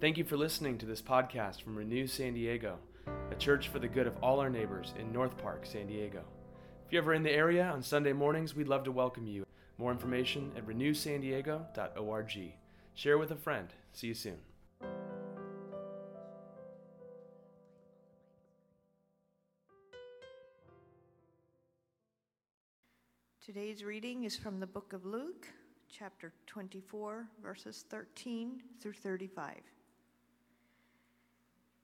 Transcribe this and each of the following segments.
Thank you for listening to this podcast from Renew San Diego, a church for the good of all our neighbors in North Park, San Diego. If you're ever in the area on Sunday mornings, we'd love to welcome you. More information at renewsandiego.org. Share with a friend. See you soon. Today's reading is from the book of Luke, chapter 24, verses 13 through 35.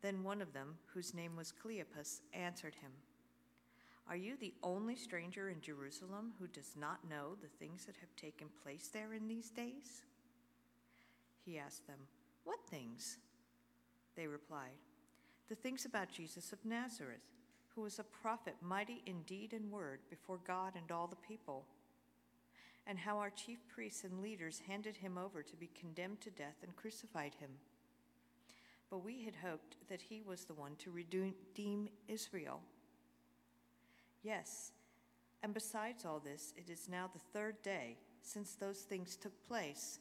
Then one of them, whose name was Cleopas, answered him, Are you the only stranger in Jerusalem who does not know the things that have taken place there in these days? He asked them, What things? They replied, The things about Jesus of Nazareth, who was a prophet, mighty in deed and word before God and all the people, and how our chief priests and leaders handed him over to be condemned to death and crucified him but we had hoped that he was the one to redeem Israel. Yes, and besides all this, it is now the third day since those things took place.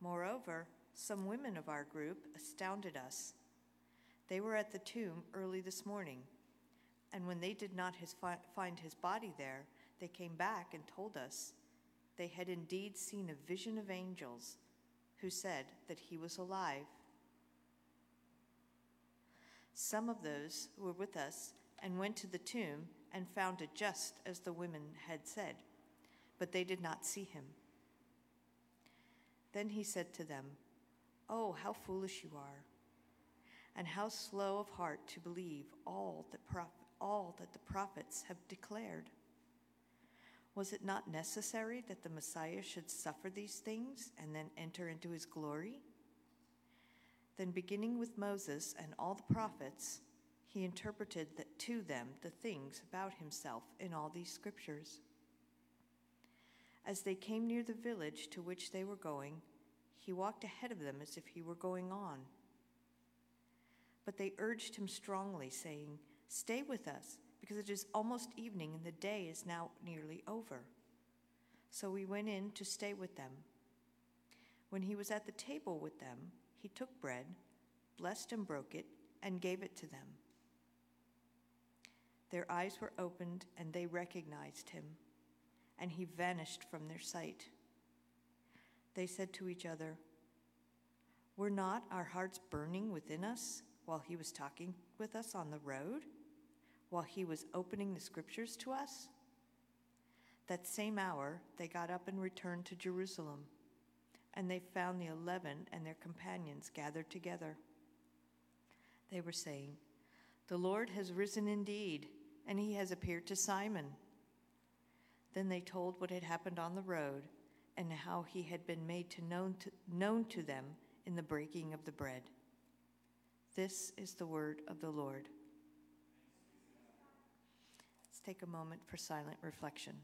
Moreover, some women of our group astounded us. They were at the tomb early this morning, and when they did not his fi- find his body there, they came back and told us they had indeed seen a vision of angels who said that he was alive. Some of those were with us and went to the tomb and found it just as the women had said, but they did not see him. Then he said to them, Oh, how foolish you are, and how slow of heart to believe all that, prof- all that the prophets have declared. Was it not necessary that the Messiah should suffer these things and then enter into his glory? Then, beginning with Moses and all the prophets, he interpreted to them the things about himself in all these scriptures. As they came near the village to which they were going, he walked ahead of them as if he were going on. But they urged him strongly, saying, Stay with us, because it is almost evening and the day is now nearly over. So he went in to stay with them. When he was at the table with them, he took bread, blessed and broke it, and gave it to them. Their eyes were opened, and they recognized him, and he vanished from their sight. They said to each other, Were not our hearts burning within us while he was talking with us on the road, while he was opening the scriptures to us? That same hour, they got up and returned to Jerusalem and they found the eleven and their companions gathered together. They were saying, The Lord has risen indeed, and he has appeared to Simon. Then they told what had happened on the road and how he had been made to known, to, known to them in the breaking of the bread. This is the word of the Lord. Let's take a moment for silent reflection.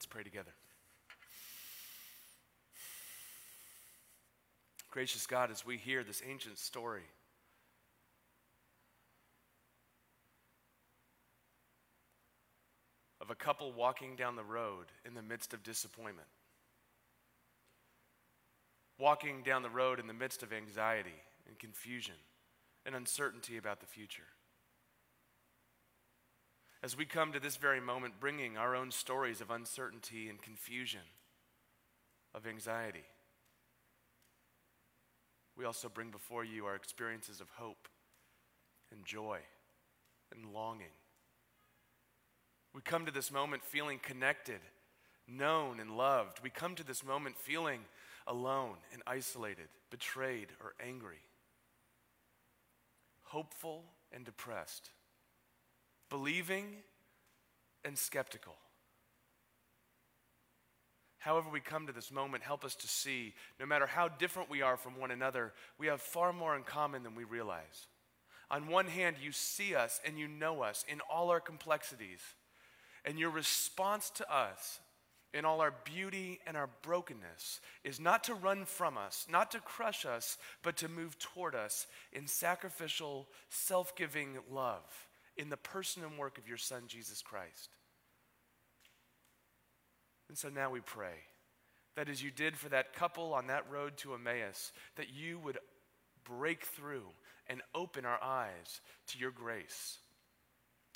Let's pray together. Gracious God, as we hear this ancient story, of a couple walking down the road in the midst of disappointment, walking down the road in the midst of anxiety and confusion and uncertainty about the future as we come to this very moment bringing our own stories of uncertainty and confusion, of anxiety. We also bring before you our experiences of hope and joy and longing. We come to this moment feeling connected, known and loved. We come to this moment feeling alone and isolated, betrayed or angry, hopeful and depressed, believing and skeptical. However, we come to this moment, help us to see no matter how different we are from one another, we have far more in common than we realize. On one hand, you see us and you know us in all our complexities, and your response to us in all our beauty and our brokenness is not to run from us, not to crush us, but to move toward us in sacrificial, self giving love in the person and work of your Son, Jesus Christ. And so now we pray that as you did for that couple on that road to Emmaus, that you would break through and open our eyes to your grace,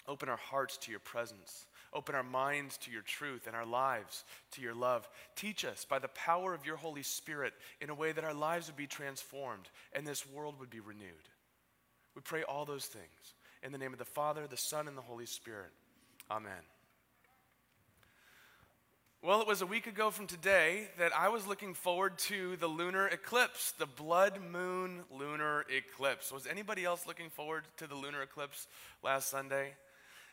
open our hearts to your presence Open our minds to your truth and our lives to your love. Teach us by the power of your Holy Spirit in a way that our lives would be transformed and this world would be renewed. We pray all those things in the name of the Father, the Son, and the Holy Spirit. Amen. Well, it was a week ago from today that I was looking forward to the lunar eclipse, the blood moon lunar eclipse. Was anybody else looking forward to the lunar eclipse last Sunday?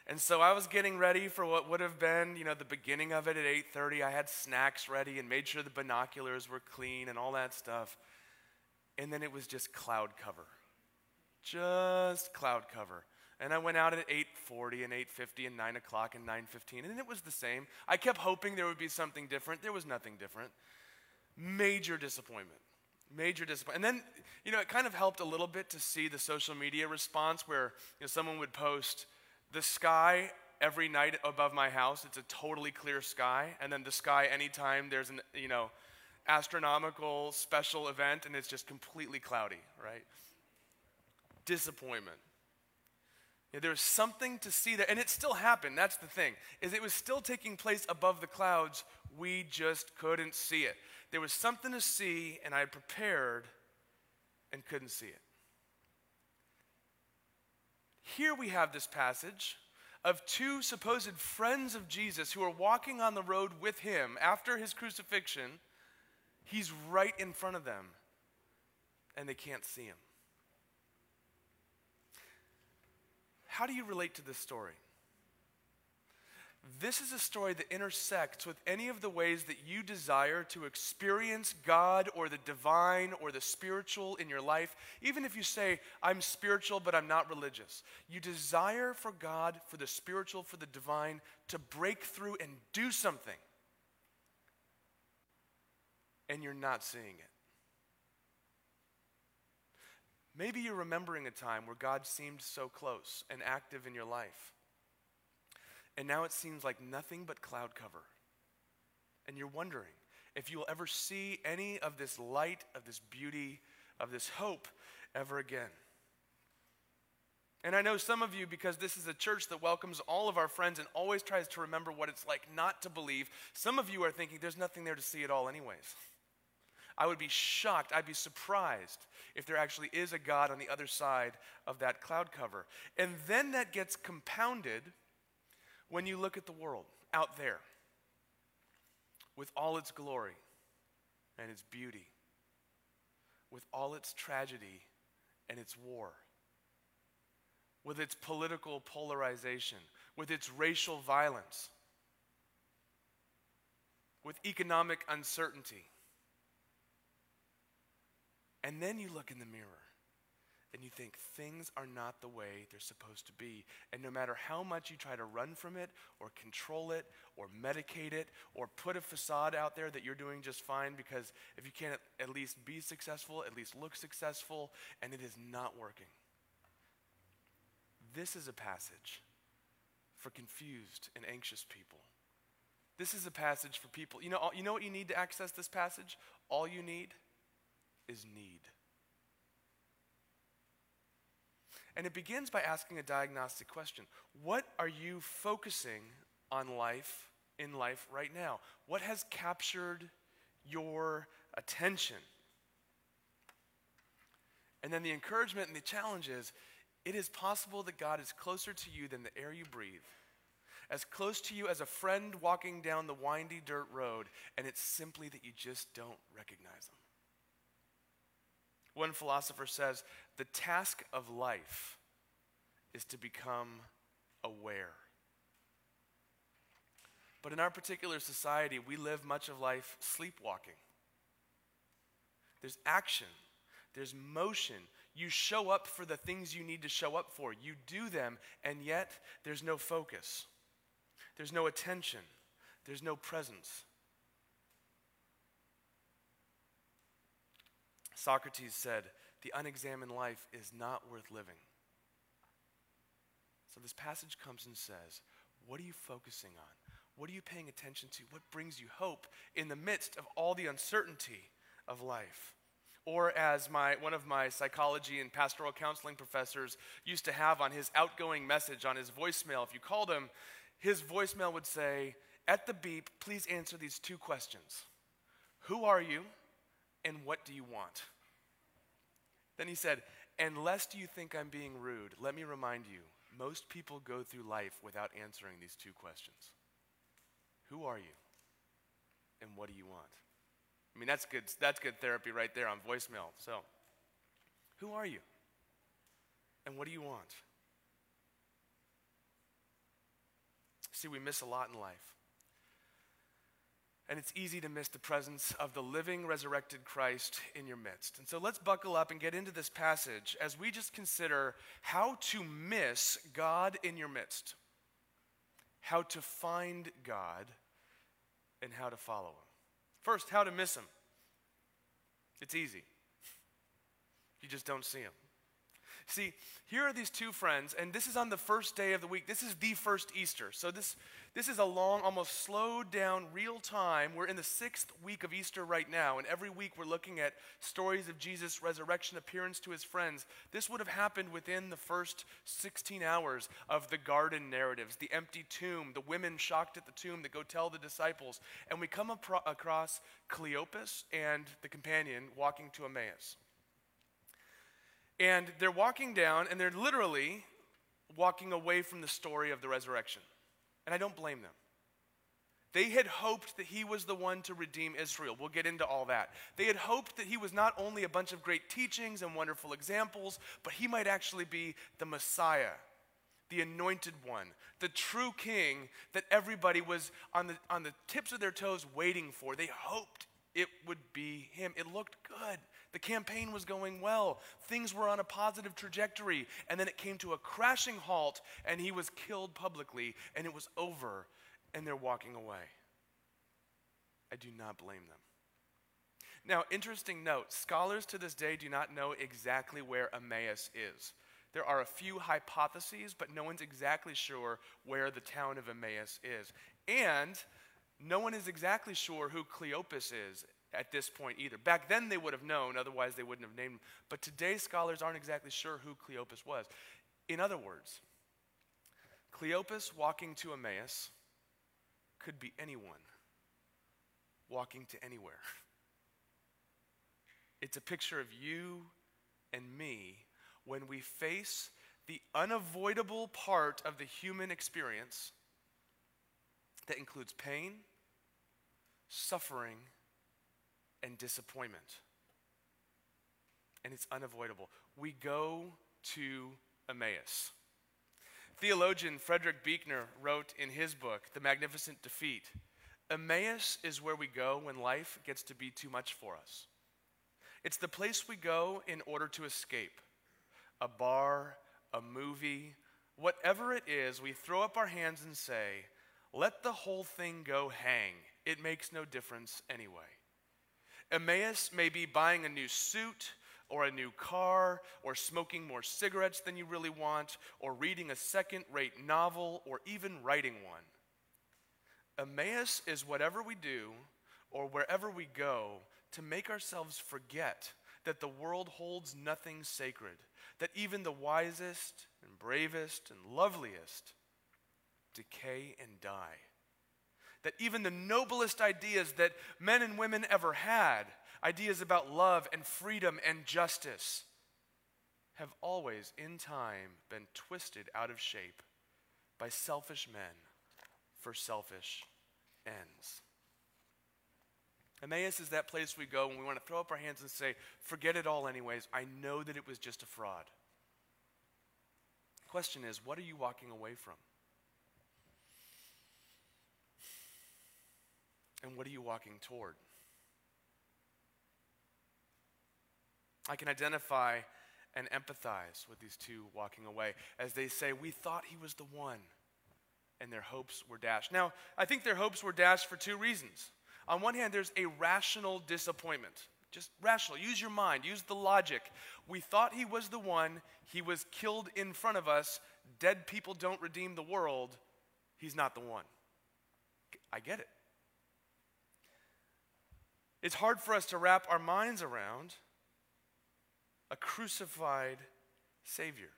And so I was getting ready for what would have been, you know, the beginning of it at 8:30. I had snacks ready and made sure the binoculars were clean and all that stuff. And then it was just cloud cover. Just cloud cover. And I went out at 8:40 and 8:50 and 9 o'clock and 9:15, and it was the same. I kept hoping there would be something different. There was nothing different. Major disappointment. Major disappointment. And then, you know, it kind of helped a little bit to see the social media response where you know, someone would post, the sky every night above my house, it's a totally clear sky. And then the sky anytime there's an, you know, astronomical special event and it's just completely cloudy, right? Disappointment. There was something to see there, and it still happened. That's the thing, is it was still taking place above the clouds. We just couldn't see it. There was something to see, and I prepared and couldn't see it. Here we have this passage of two supposed friends of Jesus who are walking on the road with him after his crucifixion. He's right in front of them, and they can't see him. How do you relate to this story? This is a story that intersects with any of the ways that you desire to experience God or the divine or the spiritual in your life. Even if you say, I'm spiritual, but I'm not religious. You desire for God, for the spiritual, for the divine to break through and do something. And you're not seeing it. Maybe you're remembering a time where God seemed so close and active in your life. And now it seems like nothing but cloud cover. And you're wondering if you will ever see any of this light, of this beauty, of this hope ever again. And I know some of you, because this is a church that welcomes all of our friends and always tries to remember what it's like not to believe, some of you are thinking there's nothing there to see at all, anyways. I would be shocked, I'd be surprised if there actually is a God on the other side of that cloud cover. And then that gets compounded when you look at the world out there with all its glory and its beauty, with all its tragedy and its war, with its political polarization, with its racial violence, with economic uncertainty. And then you look in the mirror and you think things are not the way they're supposed to be. And no matter how much you try to run from it or control it or medicate it or put a facade out there that you're doing just fine because if you can't at least be successful, at least look successful, and it is not working. This is a passage for confused and anxious people. This is a passage for people. You know, you know what you need to access this passage? All you need is need. And it begins by asking a diagnostic question What are you focusing on life, in life right now? What has captured your attention? And then the encouragement and the challenge is it is possible that God is closer to you than the air you breathe. as close to you as a friend walking down the windy dirt road, and it's simply that you just don't recognize them. One philosopher says the task of life is to become aware. But in our particular society, we live much of life sleepwalking. There's action, there's motion. You show up for the things you need to show up for. You do them, and yet there's no focus, there's no attention, there's no presence. Socrates said, The unexamined life is not worth living. So this passage comes and says, What are you focusing on? What are you paying attention to? What brings you hope in the midst of all the uncertainty of life? Or as my, one of my psychology and pastoral counseling professors used to have on his outgoing message on his voicemail, if you called him, his voicemail would say, At the beep, please answer these two questions Who are you, and what do you want? Then he said, And lest you think I'm being rude, let me remind you most people go through life without answering these two questions Who are you? And what do you want? I mean, that's good, that's good therapy right there on voicemail. So, who are you? And what do you want? See, we miss a lot in life. And it's easy to miss the presence of the living, resurrected Christ in your midst. And so let's buckle up and get into this passage as we just consider how to miss God in your midst, how to find God, and how to follow Him. First, how to miss him. It's easy. You just don't see him. See, here are these two friends, and this is on the first day of the week. This is the first Easter. So this, this is a long, almost slowed down, real time. We're in the sixth week of Easter right now, and every week we're looking at stories of Jesus' resurrection appearance to his friends. This would have happened within the first 16 hours of the garden narratives, the empty tomb, the women shocked at the tomb that go tell the disciples. And we come apro- across Cleopas and the companion walking to Emmaus. And they're walking down, and they're literally walking away from the story of the resurrection. And I don't blame them. They had hoped that he was the one to redeem Israel. We'll get into all that. They had hoped that he was not only a bunch of great teachings and wonderful examples, but he might actually be the Messiah, the anointed one, the true king that everybody was on the, on the tips of their toes waiting for. They hoped it would be him. It looked good. The campaign was going well. Things were on a positive trajectory. And then it came to a crashing halt, and he was killed publicly, and it was over, and they're walking away. I do not blame them. Now, interesting note scholars to this day do not know exactly where Emmaus is. There are a few hypotheses, but no one's exactly sure where the town of Emmaus is. And no one is exactly sure who Cleopas is at this point either. Back then they would have known, otherwise they wouldn't have named him. But today scholars aren't exactly sure who Cleopas was. In other words, Cleopas walking to Emmaus could be anyone walking to anywhere. It's a picture of you and me when we face the unavoidable part of the human experience that includes pain, suffering, and disappointment. And it's unavoidable. We go to Emmaus. Theologian Frederick Buechner wrote in his book, The Magnificent Defeat Emmaus is where we go when life gets to be too much for us. It's the place we go in order to escape. A bar, a movie, whatever it is, we throw up our hands and say, let the whole thing go hang. It makes no difference anyway. Emmaus may be buying a new suit or a new car or smoking more cigarettes than you really want or reading a second rate novel or even writing one. Emmaus is whatever we do or wherever we go to make ourselves forget that the world holds nothing sacred, that even the wisest and bravest and loveliest decay and die that even the noblest ideas that men and women ever had, ideas about love and freedom and justice, have always, in time, been twisted out of shape by selfish men for selfish ends. Emmaus is that place we go when we want to throw up our hands and say, forget it all, anyways. I know that it was just a fraud. The Question is, what are you walking away from? And what are you walking toward? I can identify and empathize with these two walking away as they say, We thought he was the one, and their hopes were dashed. Now, I think their hopes were dashed for two reasons. On one hand, there's a rational disappointment. Just rational. Use your mind, use the logic. We thought he was the one, he was killed in front of us. Dead people don't redeem the world. He's not the one. I get it. It's hard for us to wrap our minds around a crucified Savior.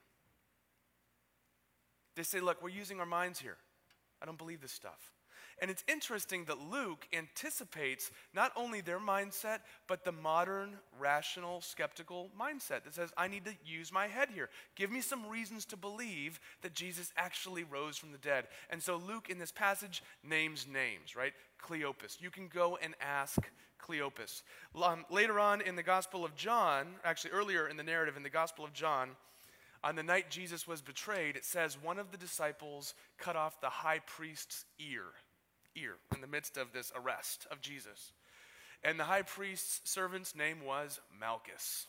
They say, look, we're using our minds here. I don't believe this stuff. And it's interesting that Luke anticipates not only their mindset, but the modern, rational, skeptical mindset that says, I need to use my head here. Give me some reasons to believe that Jesus actually rose from the dead. And so Luke, in this passage, names names, right? Cleopas. You can go and ask Cleopas. Um, later on in the Gospel of John, actually earlier in the narrative in the Gospel of John, on the night Jesus was betrayed, it says one of the disciples cut off the high priest's ear, ear, in the midst of this arrest of Jesus. And the high priest's servant's name was Malchus.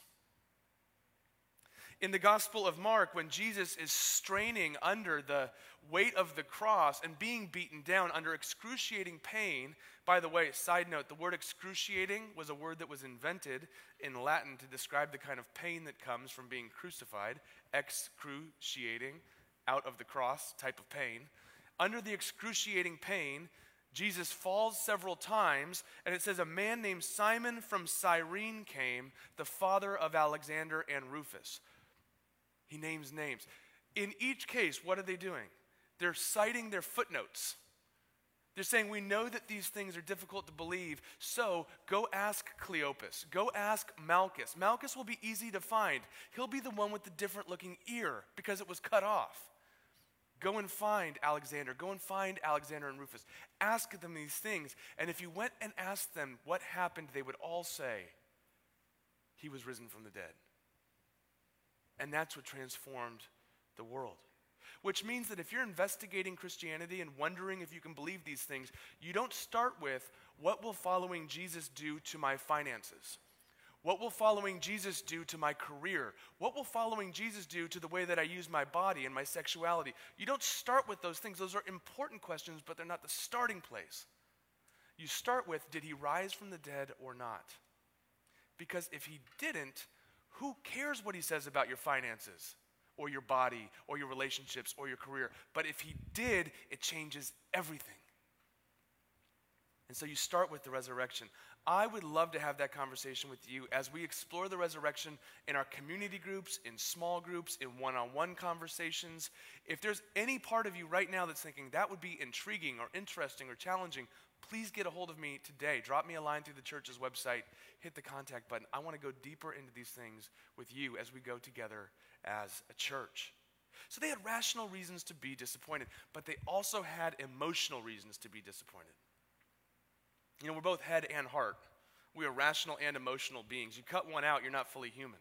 In the Gospel of Mark, when Jesus is straining under the weight of the cross and being beaten down under excruciating pain, by the way, side note, the word excruciating was a word that was invented in Latin to describe the kind of pain that comes from being crucified, excruciating, out of the cross type of pain. Under the excruciating pain, Jesus falls several times, and it says, A man named Simon from Cyrene came, the father of Alexander and Rufus. He names names. In each case, what are they doing? They're citing their footnotes. They're saying, We know that these things are difficult to believe, so go ask Cleopas. Go ask Malchus. Malchus will be easy to find. He'll be the one with the different looking ear because it was cut off. Go and find Alexander. Go and find Alexander and Rufus. Ask them these things. And if you went and asked them what happened, they would all say, He was risen from the dead. And that's what transformed the world. Which means that if you're investigating Christianity and wondering if you can believe these things, you don't start with what will following Jesus do to my finances? What will following Jesus do to my career? What will following Jesus do to the way that I use my body and my sexuality? You don't start with those things. Those are important questions, but they're not the starting place. You start with did he rise from the dead or not? Because if he didn't, who cares what he says about your finances or your body or your relationships or your career? But if he did, it changes everything. And so you start with the resurrection. I would love to have that conversation with you as we explore the resurrection in our community groups, in small groups, in one on one conversations. If there's any part of you right now that's thinking that would be intriguing or interesting or challenging, please get a hold of me today. Drop me a line through the church's website, hit the contact button. I want to go deeper into these things with you as we go together as a church. So they had rational reasons to be disappointed, but they also had emotional reasons to be disappointed. You know, we're both head and heart. We are rational and emotional beings. You cut one out, you're not fully human.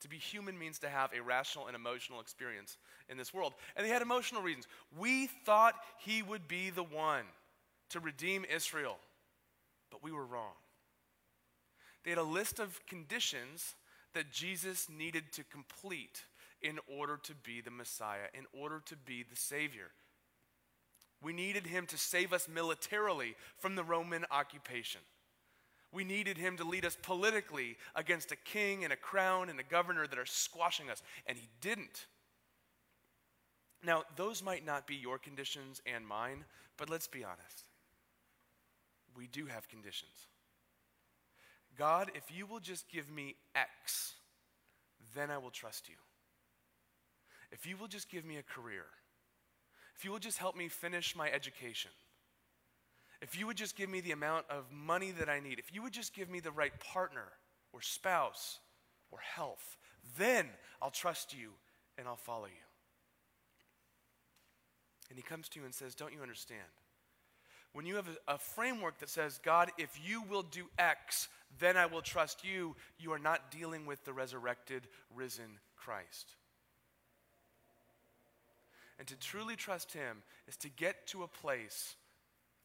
To be human means to have a rational and emotional experience in this world. And they had emotional reasons. We thought he would be the one to redeem Israel, but we were wrong. They had a list of conditions that Jesus needed to complete in order to be the Messiah, in order to be the Savior. We needed him to save us militarily from the Roman occupation. We needed him to lead us politically against a king and a crown and a governor that are squashing us, and he didn't. Now, those might not be your conditions and mine, but let's be honest we do have conditions. God, if you will just give me X, then I will trust you. If you will just give me a career, if you will just help me finish my education, if you would just give me the amount of money that I need, if you would just give me the right partner or spouse or health, then I'll trust you and I'll follow you. And he comes to you and says, Don't you understand? When you have a, a framework that says, God, if you will do X, then I will trust you, you are not dealing with the resurrected, risen Christ. And to truly trust Him is to get to a place,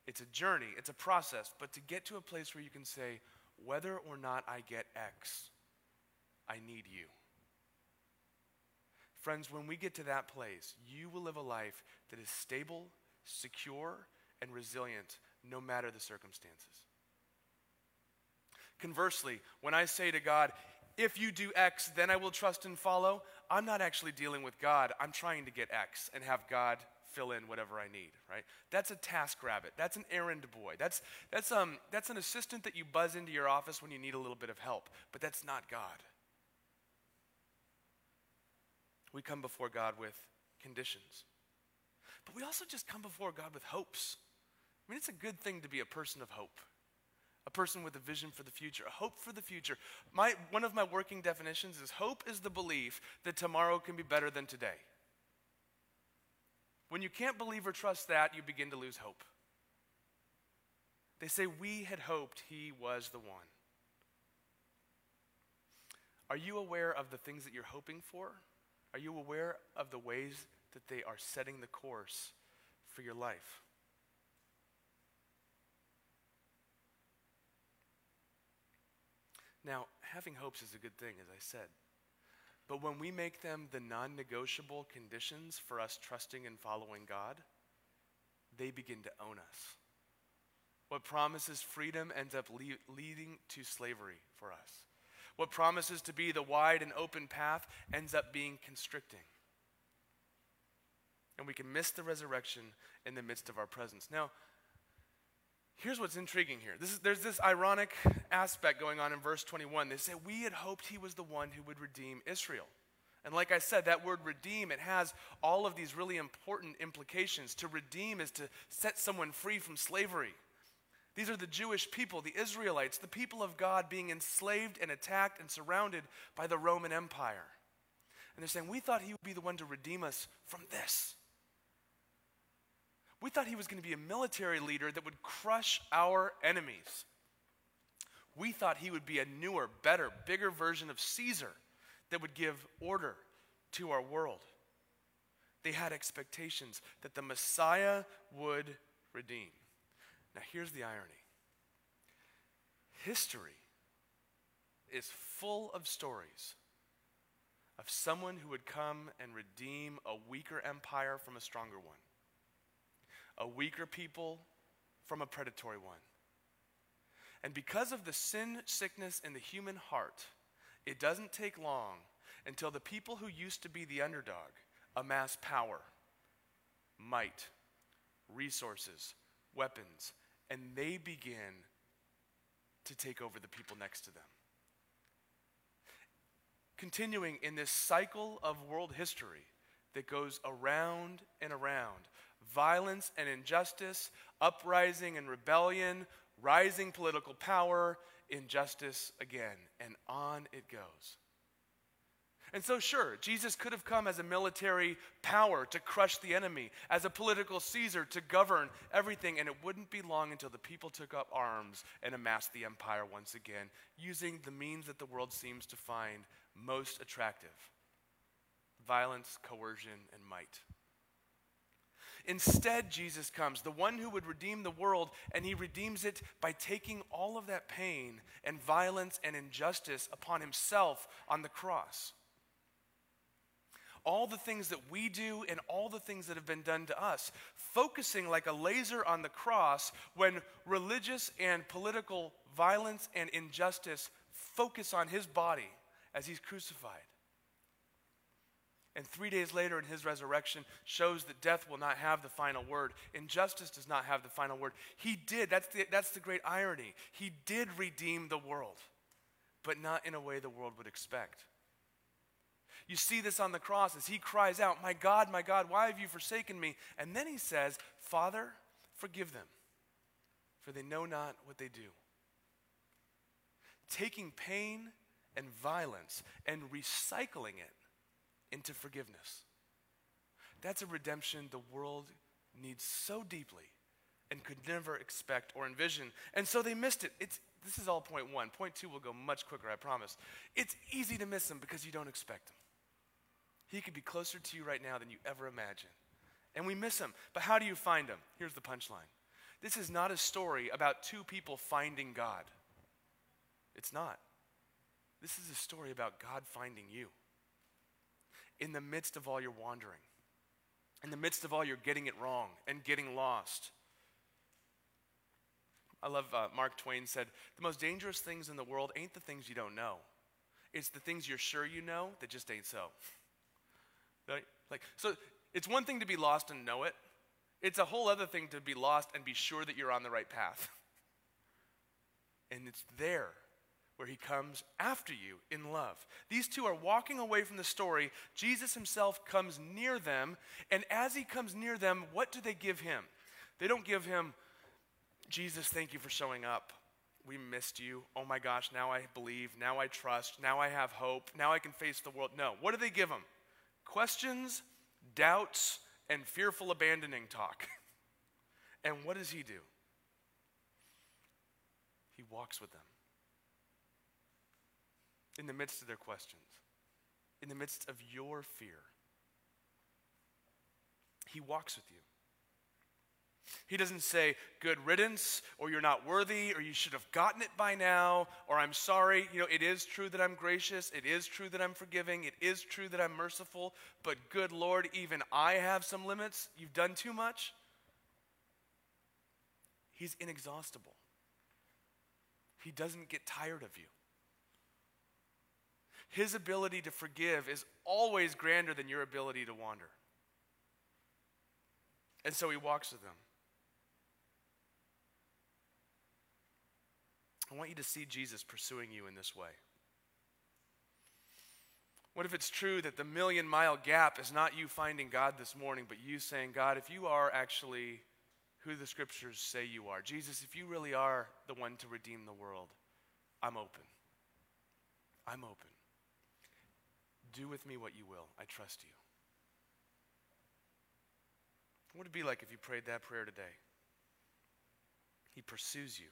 it's a journey, it's a process, but to get to a place where you can say, whether or not I get X, I need you. Friends, when we get to that place, you will live a life that is stable, secure, and resilient no matter the circumstances. Conversely, when I say to God, if you do X, then I will trust and follow, I'm not actually dealing with God. I'm trying to get X and have God fill in whatever I need, right? That's a task rabbit. That's an errand boy. That's, that's, um, that's an assistant that you buzz into your office when you need a little bit of help, but that's not God. We come before God with conditions, but we also just come before God with hopes. I mean, it's a good thing to be a person of hope a person with a vision for the future, a hope for the future. My, one of my working definitions is hope is the belief that tomorrow can be better than today. When you can't believe or trust that, you begin to lose hope. They say, We had hoped he was the one. Are you aware of the things that you're hoping for? Are you aware of the ways that they are setting the course for your life? Now, having hopes is a good thing, as I said. But when we make them the non negotiable conditions for us trusting and following God, they begin to own us. What promises freedom ends up le- leading to slavery for us. What promises to be the wide and open path ends up being constricting. And we can miss the resurrection in the midst of our presence. Now, Here's what's intriguing here. Is, there's this ironic aspect going on in verse 21. They say, We had hoped he was the one who would redeem Israel. And like I said, that word redeem, it has all of these really important implications. To redeem is to set someone free from slavery. These are the Jewish people, the Israelites, the people of God being enslaved and attacked and surrounded by the Roman Empire. And they're saying, We thought he would be the one to redeem us from this. We thought he was going to be a military leader that would crush our enemies. We thought he would be a newer, better, bigger version of Caesar that would give order to our world. They had expectations that the Messiah would redeem. Now, here's the irony history is full of stories of someone who would come and redeem a weaker empire from a stronger one a weaker people from a predatory one. And because of the sin sickness in the human heart, it doesn't take long until the people who used to be the underdog amass power, might, resources, weapons, and they begin to take over the people next to them. Continuing in this cycle of world history that goes around and around, violence and injustice, uprising and rebellion, rising political power, injustice again, and on it goes. And so, sure, Jesus could have come as a military power to crush the enemy, as a political Caesar to govern everything, and it wouldn't be long until the people took up arms and amassed the empire once again, using the means that the world seems to find most attractive violence, coercion, and might. Instead, Jesus comes, the one who would redeem the world, and he redeems it by taking all of that pain and violence and injustice upon himself on the cross. All the things that we do and all the things that have been done to us, focusing like a laser on the cross when religious and political violence and injustice focus on his body as he's crucified. And three days later, in his resurrection, shows that death will not have the final word. Injustice does not have the final word. He did. That's the, that's the great irony. He did redeem the world, but not in a way the world would expect. You see this on the cross as he cries out, My God, my God, why have you forsaken me? And then he says, Father, forgive them, for they know not what they do. Taking pain and violence and recycling it into forgiveness. That's a redemption the world needs so deeply and could never expect or envision. And so they missed it. It's, this is all point one. Point two will go much quicker, I promise. It's easy to miss him because you don't expect him. He could be closer to you right now than you ever imagined. And we miss him. But how do you find him? Here's the punchline this is not a story about two people finding God. It's not. This is a story about God finding you in the midst of all your wandering, in the midst of all your getting it wrong and getting lost. I love uh, Mark Twain said, The most dangerous things in the world ain't the things you don't know, it's the things you're sure you know that just ain't so. Like, so it's one thing to be lost and know it, it's a whole other thing to be lost and be sure that you're on the right path. and it's there where he comes after you in love. These two are walking away from the story. Jesus himself comes near them, and as he comes near them, what do they give him? They don't give him, Jesus, thank you for showing up. We missed you. Oh my gosh, now I believe. Now I trust. Now I have hope. Now I can face the world. No. What do they give him? Questions, doubts, and fearful abandoning talk. and what does he do? He walks with them in the midst of their questions, in the midst of your fear. He walks with you. He doesn't say, good riddance, or you're not worthy, or you should have gotten it by now, or I'm sorry. You know, it is true that I'm gracious. It is true that I'm forgiving. It is true that I'm merciful. But good Lord, even I have some limits. You've done too much. He's inexhaustible. He doesn't get tired of you. His ability to forgive is always grander than your ability to wander. And so he walks with them. I want you to see Jesus pursuing you in this way. What if it's true that the million mile gap is not you finding God this morning, but you saying, God, if you are actually who the scriptures say you are, Jesus, if you really are the one to redeem the world, I'm open. I'm open. Do with me what you will. I trust you. What would it be like if you prayed that prayer today? He pursues you,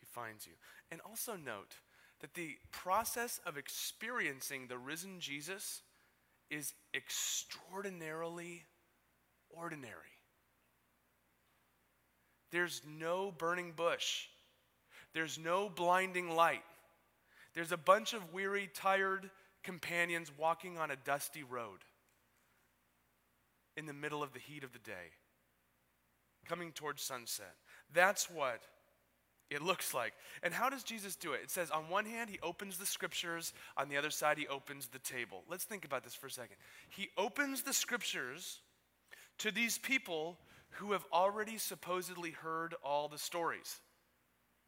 He finds you. And also note that the process of experiencing the risen Jesus is extraordinarily ordinary. There's no burning bush. There's no blinding light. There's a bunch of weary, tired, companions walking on a dusty road in the middle of the heat of the day, coming towards sunset. That's what it looks like. And how does Jesus do it? It says, on one hand, he opens the scriptures, on the other side, he opens the table. Let's think about this for a second. He opens the scriptures to these people who have already supposedly heard all the stories.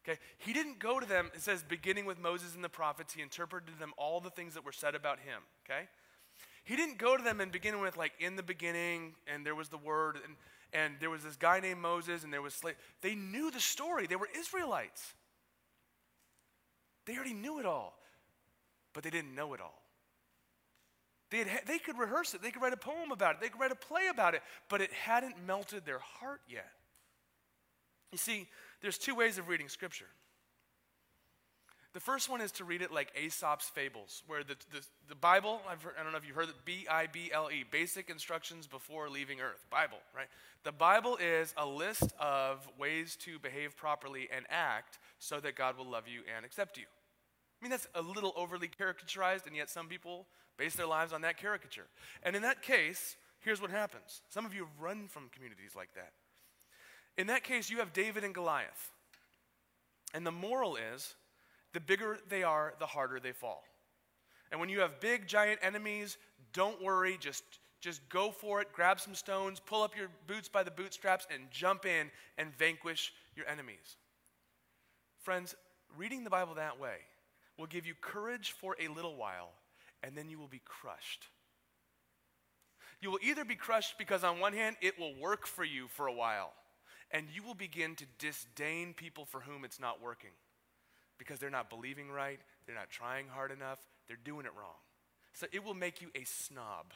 Okay? He didn't go to them, it says, beginning with Moses and the prophets, he interpreted to them all the things that were said about him. Okay? He didn't go to them and begin with, like, in the beginning, and there was the word, and, and there was this guy named Moses, and there was slave. They knew the story. They were Israelites. They already knew it all, but they didn't know it all. They, had, they could rehearse it, they could write a poem about it, they could write a play about it, but it hadn't melted their heart yet. You see, there's two ways of reading Scripture. The first one is to read it like Aesop's fables, where the, the, the Bible, heard, i don't know if you've heard it, B I B L E, basic instructions before leaving earth. Bible, right? The Bible is a list of ways to behave properly and act so that God will love you and accept you. I mean, that's a little overly caricaturized, and yet some people base their lives on that caricature. And in that case, here's what happens some of you have run from communities like that. In that case, you have David and Goliath. And the moral is the bigger they are, the harder they fall. And when you have big, giant enemies, don't worry, just, just go for it, grab some stones, pull up your boots by the bootstraps, and jump in and vanquish your enemies. Friends, reading the Bible that way will give you courage for a little while, and then you will be crushed. You will either be crushed because, on one hand, it will work for you for a while and you will begin to disdain people for whom it's not working because they're not believing right, they're not trying hard enough, they're doing it wrong. So it will make you a snob.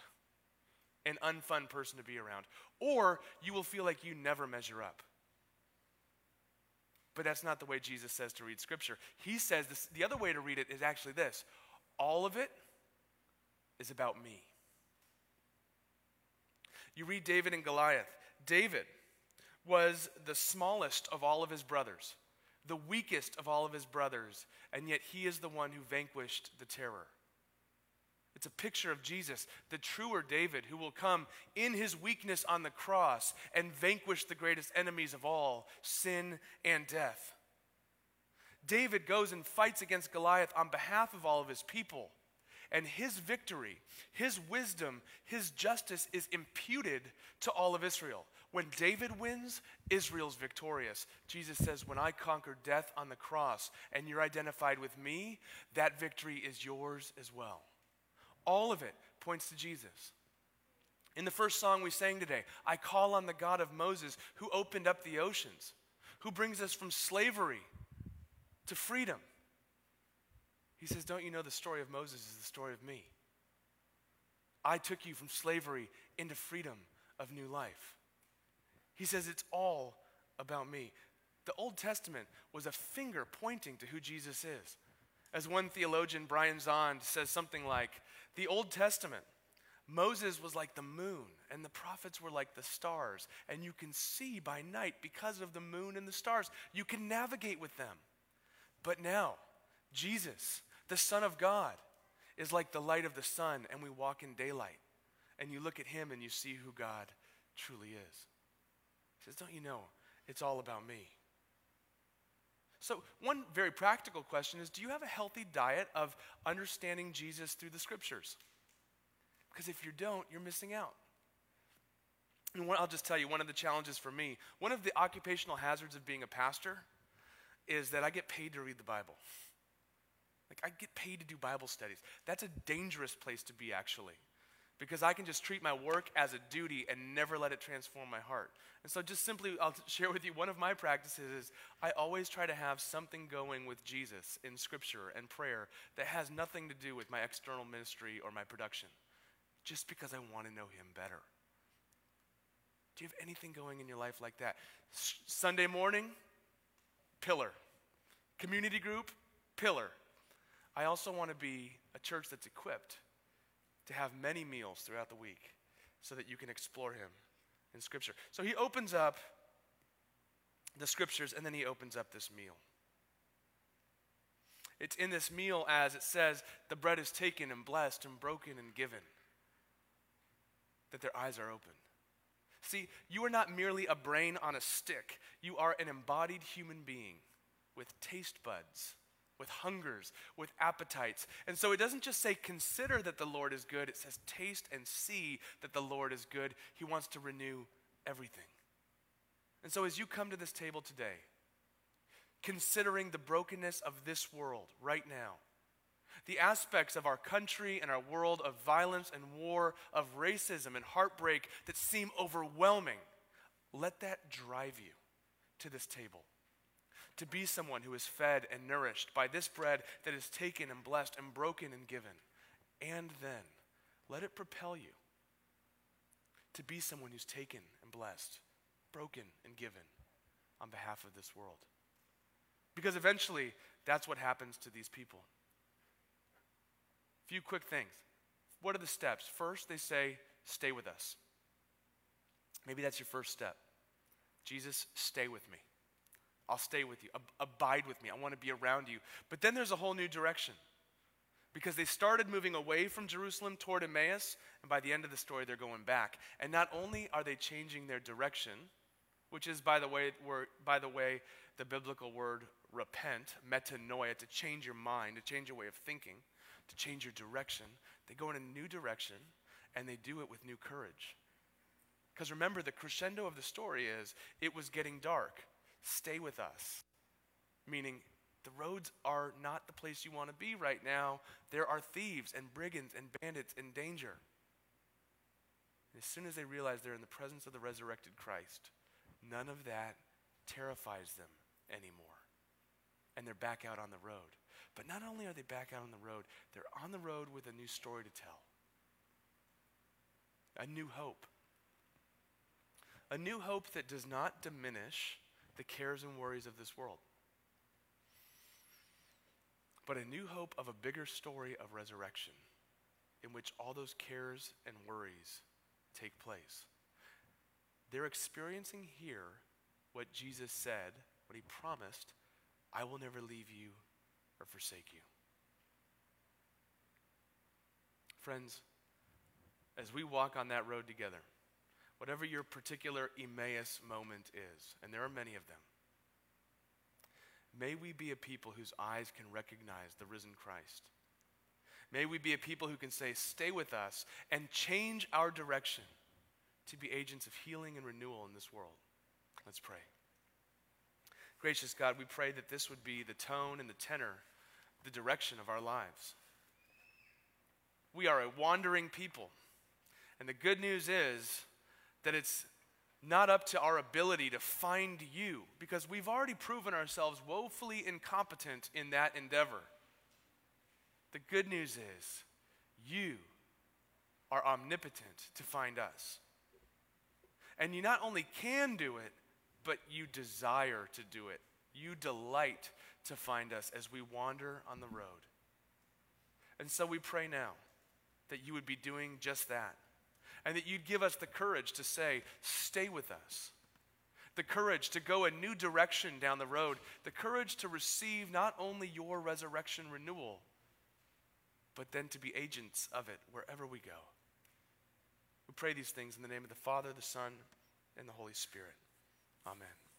an unfun person to be around, or you will feel like you never measure up. But that's not the way Jesus says to read Scripture. He says this, the other way to read it is actually this all of it is about me. You read David and Goliath. David was the smallest of all of his brothers, the weakest of all of his brothers, and yet he is the one who vanquished the terror. It's a picture of Jesus, the truer David, who will come in his weakness on the cross and vanquish the greatest enemies of all sin and death. David goes and fights against Goliath on behalf of all of his people. And his victory, his wisdom, his justice is imputed to all of Israel. When David wins, Israel's victorious. Jesus says, When I conquered death on the cross and you're identified with me, that victory is yours as well. All of it points to Jesus. In the first song we sang today, I call on the God of Moses who opened up the oceans, who brings us from slavery to freedom. He says, Don't you know the story of Moses is the story of me? I took you from slavery into freedom of new life. He says, It's all about me. The Old Testament was a finger pointing to who Jesus is. As one theologian, Brian Zahnd, says something like The Old Testament, Moses was like the moon, and the prophets were like the stars, and you can see by night because of the moon and the stars. You can navigate with them. But now, Jesus, the Son of God, is like the light of the sun, and we walk in daylight. And you look at him and you see who God truly is. Says, Don't you know? It's all about me. So, one very practical question is Do you have a healthy diet of understanding Jesus through the scriptures? Because if you don't, you're missing out. And I'll just tell you one of the challenges for me, one of the occupational hazards of being a pastor is that I get paid to read the Bible. Like, I get paid to do Bible studies. That's a dangerous place to be, actually because I can just treat my work as a duty and never let it transform my heart. And so, just simply, I'll share with you one of my practices is I always try to have something going with Jesus in scripture and prayer that has nothing to do with my external ministry or my production, just because I want to know Him better. Do you have anything going in your life like that? S- Sunday morning, pillar. Community group, pillar. I also want to be a church that's equipped to have many meals throughout the week so that you can explore him in Scripture. So he opens up the Scriptures and then he opens up this meal. It's in this meal as it says, the bread is taken and blessed and broken and given, that their eyes are open. See, you are not merely a brain on a stick, you are an embodied human being with taste buds with hungers, with appetites. And so it doesn't just say, consider that the Lord is good, it says, taste and see that the Lord is good. He wants to renew everything. And so as you come to this table today, considering the brokenness of this world right now, the aspects of our country and our world of violence and war, of racism and heartbreak that seem overwhelming, let that drive you to this table to be someone who is fed and nourished by this bread that is taken and blessed and broken and given. And then let it propel you to be someone who's taken and blessed, broken and given on behalf of this world. Because eventually, that's what happens to these people. A few quick things. What are the steps? First, they say, stay with us. Maybe that's your first step. Jesus, stay with me. I'll stay with you. Ab- abide with me. I want to be around you. But then there's a whole new direction. Because they started moving away from Jerusalem toward Emmaus, and by the end of the story, they're going back. And not only are they changing their direction, which is, by the way, by the, way the biblical word repent, metanoia, to change your mind, to change your way of thinking, to change your direction. They go in a new direction, and they do it with new courage. Because remember, the crescendo of the story is it was getting dark stay with us. Meaning, the roads are not the place you want to be right now. There are thieves and brigands and bandits in danger. And as soon as they realize they're in the presence of the resurrected Christ, none of that terrifies them anymore. And they're back out on the road. But not only are they back out on the road, they're on the road with a new story to tell. a new hope. A new hope that does not diminish the cares and worries of this world, but a new hope of a bigger story of resurrection in which all those cares and worries take place. They're experiencing here what Jesus said, what he promised I will never leave you or forsake you. Friends, as we walk on that road together, whatever your particular Emmaus moment is, and there are many of them, may we be a people whose eyes can recognize the risen Christ. May we be a people who can say, Stay with us and change our direction to be agents of healing and renewal in this world. Let's pray. Gracious God, we pray that this would be the tone and the tenor, the direction of our lives. We are a wandering people. And the good news is that it's not up to our ability to find you because we've already proven ourselves woefully incompetent in that endeavor. The good news is you are omnipotent to find us. And you not only can do it, but you desire to do it. You delight to find us as we wander on the road. And so we pray now that you would be doing just that. And that you'd give us the courage to say, Stay with us. The courage to go a new direction down the road. The courage to receive not only your resurrection renewal, but then to be agents of it wherever we go. We pray these things in the name of the Father, the Son, and the Holy Spirit. Amen.